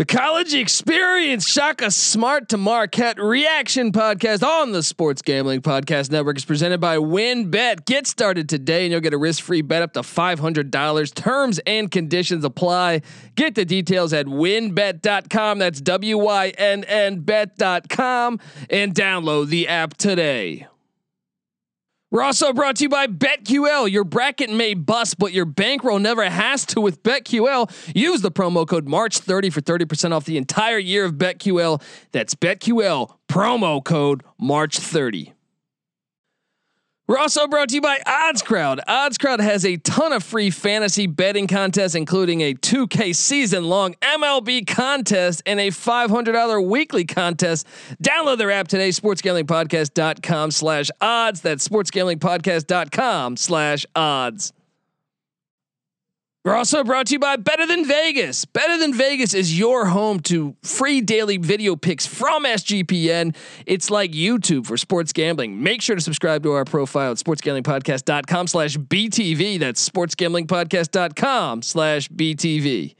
The college experience Shaka Smart to Marquette reaction podcast on the Sports Gambling Podcast Network is presented by WynnBET. Get started today and you'll get a risk free bet up to $500. Terms and conditions apply. Get the details at wynnbet.com. That's W Y N N bet.com and download the app today. We're also brought to you by BetQL. Your bracket may bust, but your bankroll never has to with BetQL. Use the promo code March30 for 30% off the entire year of BetQL. That's BetQL, promo code March30. We're also brought to you by OddsCrowd. OddsCrowd has a ton of free fantasy betting contests, including a 2K season long MLB contest and a $500 weekly contest. Download their app today, sportsgamblingpodcast.com slash odds. That's sportsgamblingpodcast.com slash odds. We're also brought to you by Better Than Vegas. Better Than Vegas is your home to free daily video picks from SGPN. It's like YouTube for sports gambling. Make sure to subscribe to our profile at sportsgamblingpodcast.com slash BTV. That's sportsgamblingpodcast.com slash BTV.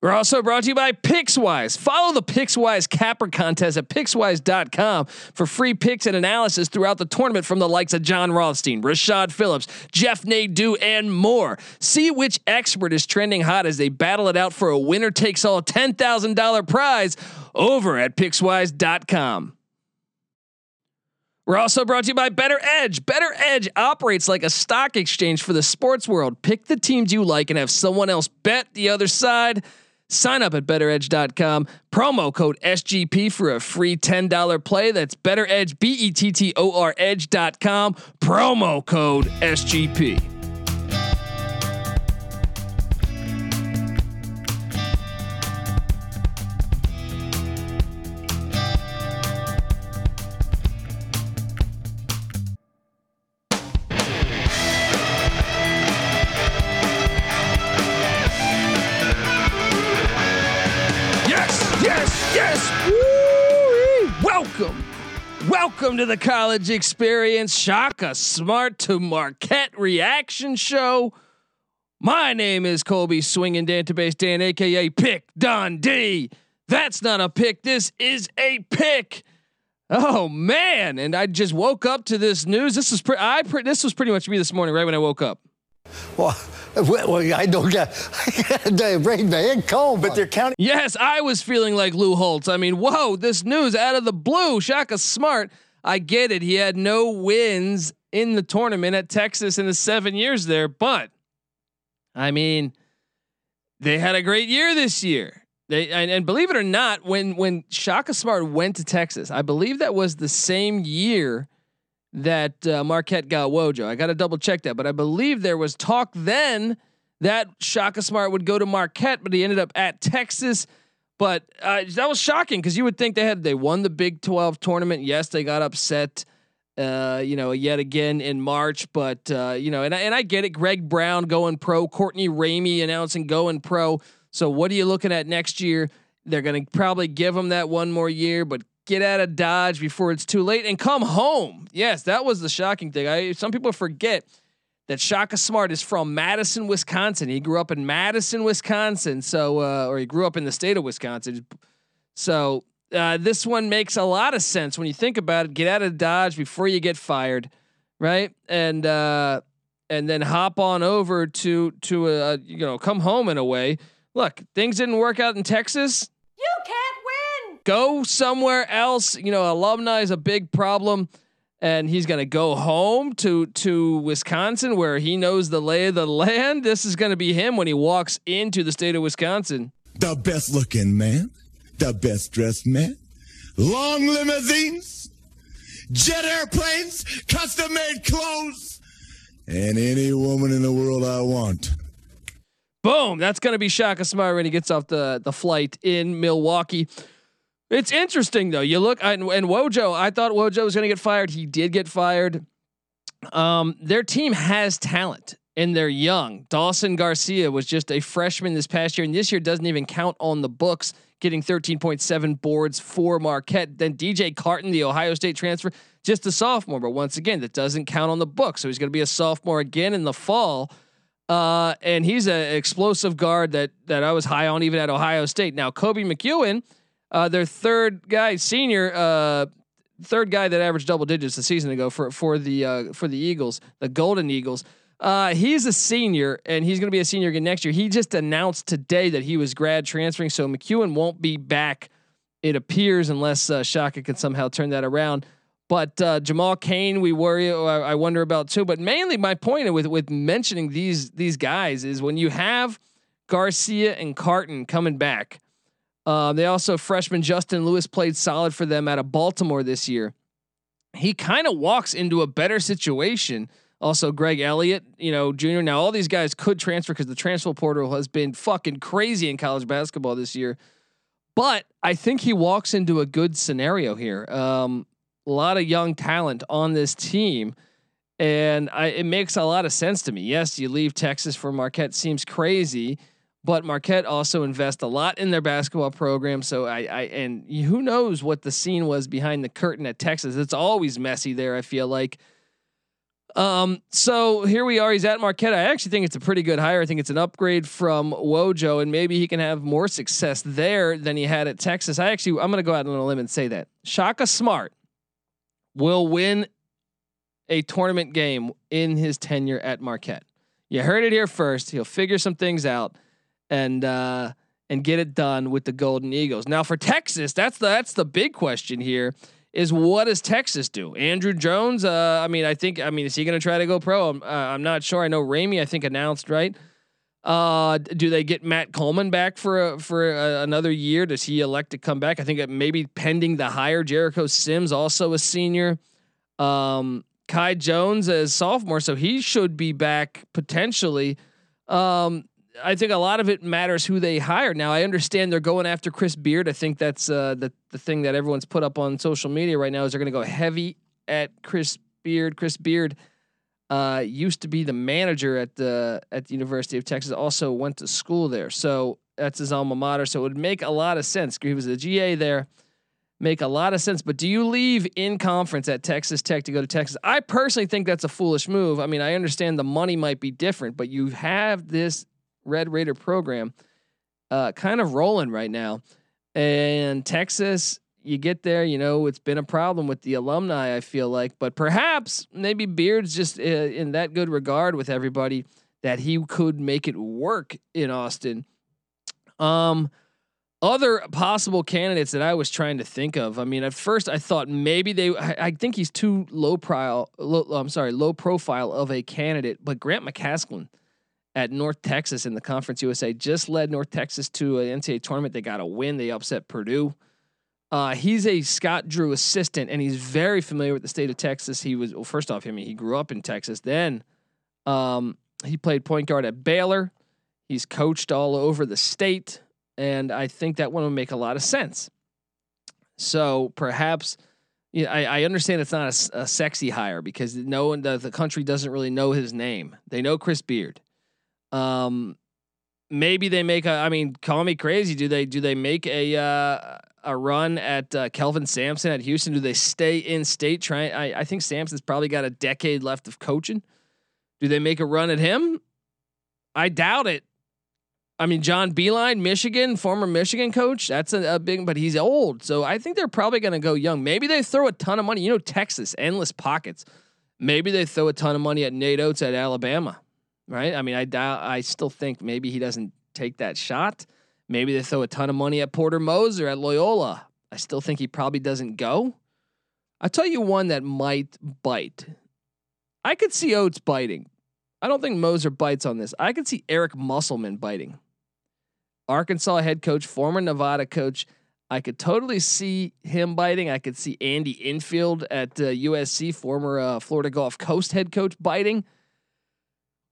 We're also brought to you by Pickswise. Follow the Pickswise Capper contest at Pickswise.com for free picks and analysis throughout the tournament from the likes of John Rothstein, Rashad Phillips, Jeff Nadeau, and more. See which expert is trending hot as they battle it out for a winner takes all $10,000 prize over at Pickswise.com. We're also brought to you by Bettor Edge. Bettor Edge operates like a stock exchange for the sports world. Pick the teams you like and have someone else bet the other side. Sign up at bettoredge.com, Promo code SGP for a free $10 play. That's bettoredge, B E T T O R edge.com. Promo code SGP. Welcome to the college experience. Shaka Smart to Marquette reaction show. My name is Colby Swinging Database Dan, aka Pick Dundee. That's not a pick. This is a pick. Oh man! And I just woke up to this news. This was pre- I pre- this was pretty much me this morning, right when I woke up. Well, well, I don't get the rain man cold, but they're counting. Yes, I was feeling like Lou Holtz. I mean, whoa, this news out of the blue. Shaka Smart. I get it. He had no wins in the tournament at Texas in the seven years there, but I mean, they had a great year this year. They and, and believe it or not, when when Shaka Smart went to Texas, I believe that was the same year that uh, Marquette got Wojo. I got to double check that, but I believe there was talk then that Shaka Smart would go to Marquette, but he ended up at Texas. But uh, that was shocking because you would think they had they won the Big Twelve tournament. Yes, they got upset, uh, you know, yet again in March. But uh, you know, and I, and I get it. Greg Brown going pro, Courtney Ramey announcing going pro. So what are you looking at next year? They're going to probably give him that one more year, but get out of Dodge before it's too late and come home. Yes, that was the shocking thing. I some people forget that Shaka Smart is from Madison, Wisconsin. He grew up in Madison, Wisconsin. So, uh, or he grew up in the state of Wisconsin. So uh, this one makes a lot of sense when you think about it. Get out of Dodge before you get fired, right? And uh, and then hop on over to to a, you know come home in a way. Look, things didn't work out in Texas. You can't win. Go somewhere else. You know, alumni is a big problem and he's going to go home to to Wisconsin where he knows the lay of the land. This is going to be him when he walks into the state of Wisconsin. The best looking man, the best dressed man, long limousines, jet airplanes, custom made clothes, and any woman in the world I want. Boom! That's going to be Shaka Smart when he gets off the the flight in Milwaukee. It's interesting though. You look and, and Wojo. I thought Wojo was going to get fired. He did get fired. Um, their team has talent and they're young. Dawson Garcia was just a freshman this past year, and this year doesn't even count on the books, getting 13.7 boards for Marquette. Then DJ Carton, the Ohio State transfer, just a sophomore, but once again, that doesn't count on the books. So he's going to be a sophomore again in the fall. Uh, and he's an explosive guard that that I was high on even at Ohio State. Now Koby McEwen, uh, their third guy, senior, uh, third guy that averaged double digits a season ago for for the uh, for the Eagles, the Golden Eagles. Uh, he's a senior and he's going to be a senior again next year. He just announced today that he was grad transferring, so McEwen won't be back. It appears unless uh, Shaka can somehow turn that around. But uh, Jamal Cain, we worry. I wonder about too. But mainly, my point with with mentioning these these guys is when you have Garcia and Carton coming back. Uh, they also freshman Justin Lewis played solid for them out of Baltimore this year. He kind of walks into a better situation. Also, Greg Elliott, you know, junior. Now, all these guys could transfer because the transfer portal has been fucking crazy in college basketball this year. But I think he walks into a good scenario here. Um, a lot of young talent on this team. And I, it makes a lot of sense to me. Yes, you leave Texas for Marquette seems crazy, but Marquette also invests a lot in their basketball program. So I, I and who knows what the scene was behind the curtain at Texas. It's always messy there. I feel like. Um, so here we are. He's at Marquette. I actually think it's a pretty good hire. I think it's an upgrade from Wojo, and maybe he can have more success there than he had at Texas. I actually, I'm going to go out on a limb and say that Shaka Smart will win a tournament game in his tenure at Marquette. You heard it here first. He'll figure some things out and uh, and get it done with the Golden Eagles. Now for Texas, that's the that's the big question here. Is what does Texas do? Andrew Jones. Uh, I mean, I think. I mean, is he going to try to go pro? I'm, uh, I'm not sure. I know Ramey. I think announced right. Uh, do they get Matt Coleman back for a, for a, another year? Does he elect to come back? I think maybe pending the hire. Jericho Sims also a senior. Um, Kai Jones as sophomore, so he should be back potentially. Um, I think a lot of it matters who they hire. Now I understand they're going after Chris Beard. I think that's uh, the the thing that everyone's put up on social media right now is they're going to go heavy at Chris Beard. Chris Beard uh, used to be the manager at the at the University of Texas. Also went to school there, so that's his alma mater. So it would make a lot of sense. He was a GA there. Make a lot of sense. But do you leave in conference at Texas Tech to go to Texas? I personally think that's a foolish move. I mean, I understand the money might be different, but you have this Red Raider program uh, kind of rolling right now, and Texas you get there, you know, it's been a problem with the alumni, I feel like, but perhaps maybe Beard's just uh, in that good regard with everybody that he could make it work in Austin. Um, other possible candidates that I was trying to think of. I mean, at first I thought maybe they. I, I think he's too low profile. I'm sorry, low profile of a candidate. But Grant McCasland at North Texas in the Conference USA just led North Texas to an NCAA tournament. They got a win. They upset Purdue. Uh, he's a Scott Drew assistant, and he's very familiar with the state of Texas. He was well, first off, I mean, he grew up in Texas. Then um, he played point guard at Baylor. He's coached all over the state, and I think that one would make a lot of sense. So perhaps, I, I understand it's not a, a, sexy hire because no one, the, the country doesn't really know his name. They know Chris Beard. Um, maybe they make a. I mean, call me crazy. Do they do they make a uh, a run at uh, Kelvin Sampson at Houston? Do they stay in state? Trying, I, I think Sampson's probably got a decade left of coaching. Do they make a run at him? I doubt it. I mean, John Beilein, Michigan, former Michigan coach. That's a, a big, but he's old, so I think they're probably going to go young. Maybe they throw a ton of money. You know, Texas, endless pockets. Maybe they throw a ton of money at Nate Oats at Alabama, right? I mean, I doubt. I still think maybe he doesn't take that shot. Maybe they throw a ton of money at Porter Moser at Loyola. I still think he probably doesn't go. I'll tell you one that might bite. I could see Oats biting. I don't think Moser bites on this. I could see Eric Musselman biting. Arkansas head coach, former Nevada coach. I could totally see him biting. I could see Andy Enfield at uh, USC, former uh, Florida Gulf Coast head coach, biting.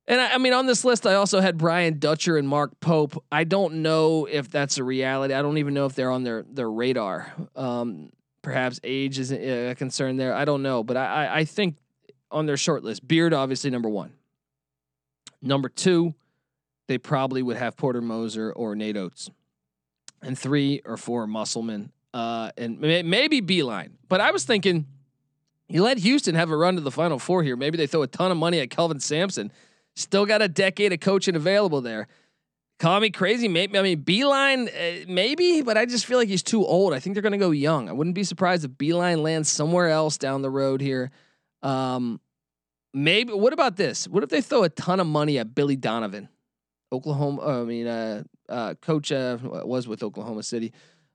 And I, I, mean, on this list, I also had Brian Dutcher and Mark Pope. I don't know if that's a reality. I don't even know if they're on their their radar. Um, perhaps age is a concern there. I don't know, but I, I, I think on their short list, Beard obviously number one. Number two, they probably would have Porter Moser or Nate Oats, and three or four Musselman, uh, and may, maybe Beilein. But I was thinking, you let Houston have a run to the Final Four here. Maybe they throw a ton of money at Kelvin Sampson Still got a decade of coaching available there. Call me crazy, maybe. I mean, Beilein, uh, maybe, but I just feel like he's too old. I think they're going to go young. I wouldn't be surprised if Beilein lands somewhere else down the road here. Um, maybe. What about this? What if they throw a ton of money at Billy Donovan, Oklahoma? Uh, I mean, uh, uh, coach uh, was with Oklahoma City.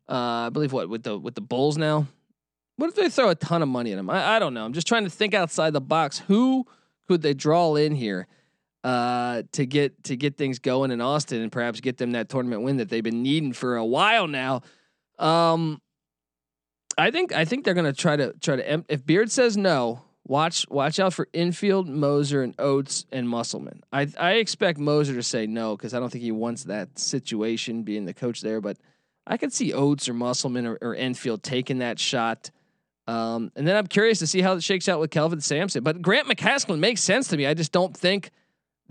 Uh, I believe what with the with the Bulls now. What if they throw a ton of money at him? I, I don't know. I'm just trying to think outside the box. Who could they draw in here? Uh, to get to get things going in Austin and perhaps get them that tournament win that they've been needing for a while now. Um, I think I think they're gonna try to try to. If Beard says no, watch watch out for Enfield Moser and Oats and Musselman. I I expect Moser to say no because I don't think he wants that situation being the coach there. But I could see Oats or Musselman or, or Enfield taking that shot. Um, and then I'm curious to see how it shakes out with Kelvin Sampson. But Grant McCasland makes sense to me. I just don't think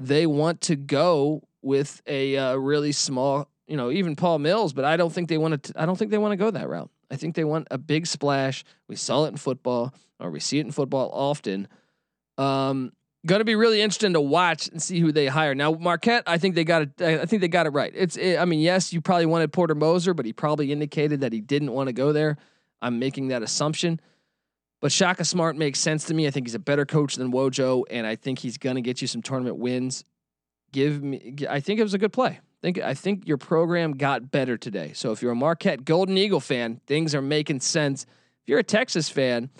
they want to go with a uh, really small, you know, even Paul Mills, but I don't think they want to. I don't think they want to go that route. I think they want a big splash. We saw it in football, or we see it in football often. Um, going to be really interesting to watch and see who they hire. Now Marquette, I think they got it. I think they got it right. It's. It, I mean, yes, you probably wanted Porter Moser, but he probably indicated that he didn't want to go there. I'm making that assumption. But Shaka Smart makes sense to me. I think he's a better coach than Wojo, and I think he's gonna get you some tournament wins. Give me, I think it was a good play. I think I think your program got better today. So if you're a Marquette Golden Eagle fan, things are making sense. If you're a Texas fan,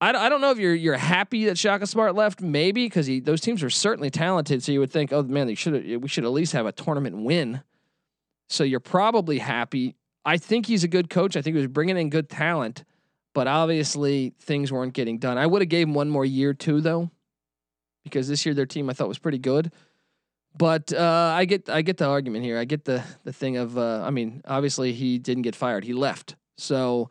I, I don't know if you're you're happy that Shaka Smart left, maybe because those teams are certainly talented. So you would think, oh man, they should we should at least have a tournament win. So you're probably happy. I think he's a good coach. I think he was bringing in good talent but obviously things weren't getting done. I would have gave him one more year too, though, because this year their team I thought was pretty good. But uh, I get I get the argument here. I get the the thing of uh, I mean, obviously he didn't get fired; he left. So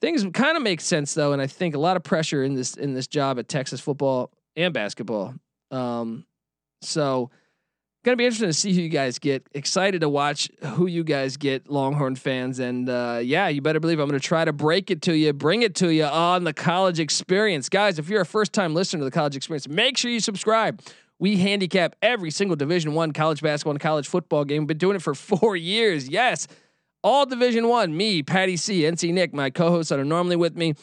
things kind of make sense though, and I think a lot of pressure in this in this job at Texas football and basketball. Um, so Gonna be interesting to see who you guys get. Excited to watch who you guys get, Longhorn fans. And uh, yeah, you better believe I'm gonna try to break it to you, bring it to you on the college experience. Guys, if you're a first time listener to the college experience, make sure you subscribe. We handicap every single Division One college basketball and college football game. We've been doing it for four years. Yes, all Division One. Me, Patty C, NC Nick, my co-hosts that are normally with me.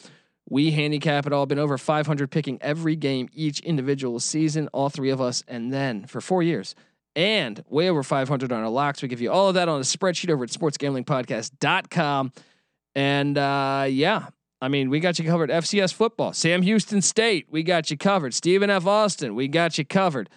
We handicap it all. Been over 500 picking every game each individual season. All three of us, and then for four years and way over 500 on our locks. We give you all of that on a spreadsheet over at sportsgamblingpodcast.com. And uh, yeah, I mean, we got you covered. FCS football, Sam Houston State, we got you covered. Stephen F. Austin, we got you covered.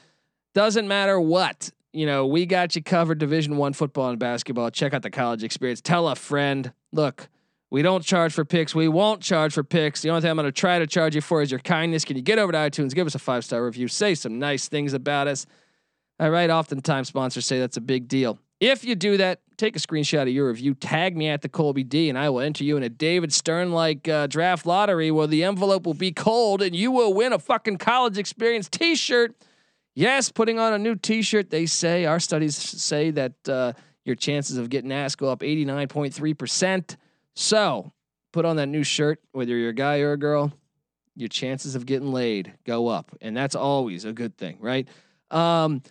Doesn't matter what, you know, we got you covered. Division one football and basketball. Check out the college experience. Tell a friend. Look, we don't charge for picks. We won't charge for picks. The only thing I'm going to try to charge you for is your kindness. Can you get over to iTunes, give us a five star review, say some nice things about us? All right. Oftentimes sponsors say that's a big deal. If you do that, take a screenshot of your review, tag me at the Colby D, and I will enter you in a David Stern like uh, draft lottery where the envelope will be cold and you will win a fucking college experience t shirt. Yes, putting on a new t shirt, they say, our studies say that uh, your chances of getting asked go up 89.3%. So put on that new shirt, whether you're a guy or a girl, your chances of getting laid go up. And that's always a good thing, right? Um,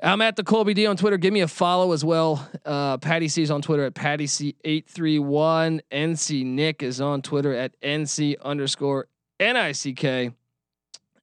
I'm at the Colby D on Twitter. Give me a follow as well. Uh, Patty C is on Twitter at Patty C831. NC Nick is on Twitter at NC underscore NICK.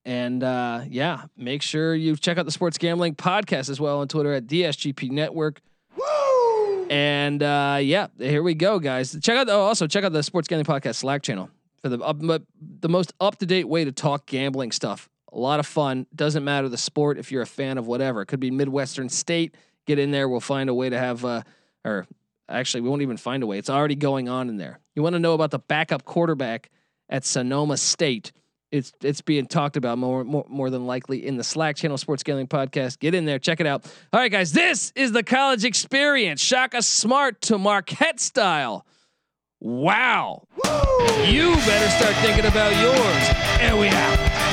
And uh, yeah, make sure you check out the Sports Gambling Podcast as well on Twitter at DSGP Network. Woo! And uh, yeah, here we go, guys. Check out the, oh, also check out the Sports Gambling Podcast Slack channel for the uh, the most up to date way to talk gambling stuff a lot of fun. Doesn't matter the sport if you're a fan of whatever. It could be Midwestern State. Get in there. We'll find a way to have, uh, or actually, we won't even find a way. It's already going on in there. You want to know about the backup quarterback at Sonoma State? It's it's being talked about more, more more than likely in the Slack channel Sports Gambling Podcast. Get in there, check it out. All right, guys, this is the college experience. Shaka Smart to Marquette style. Wow. Woo! You better start thinking about yours. And we out.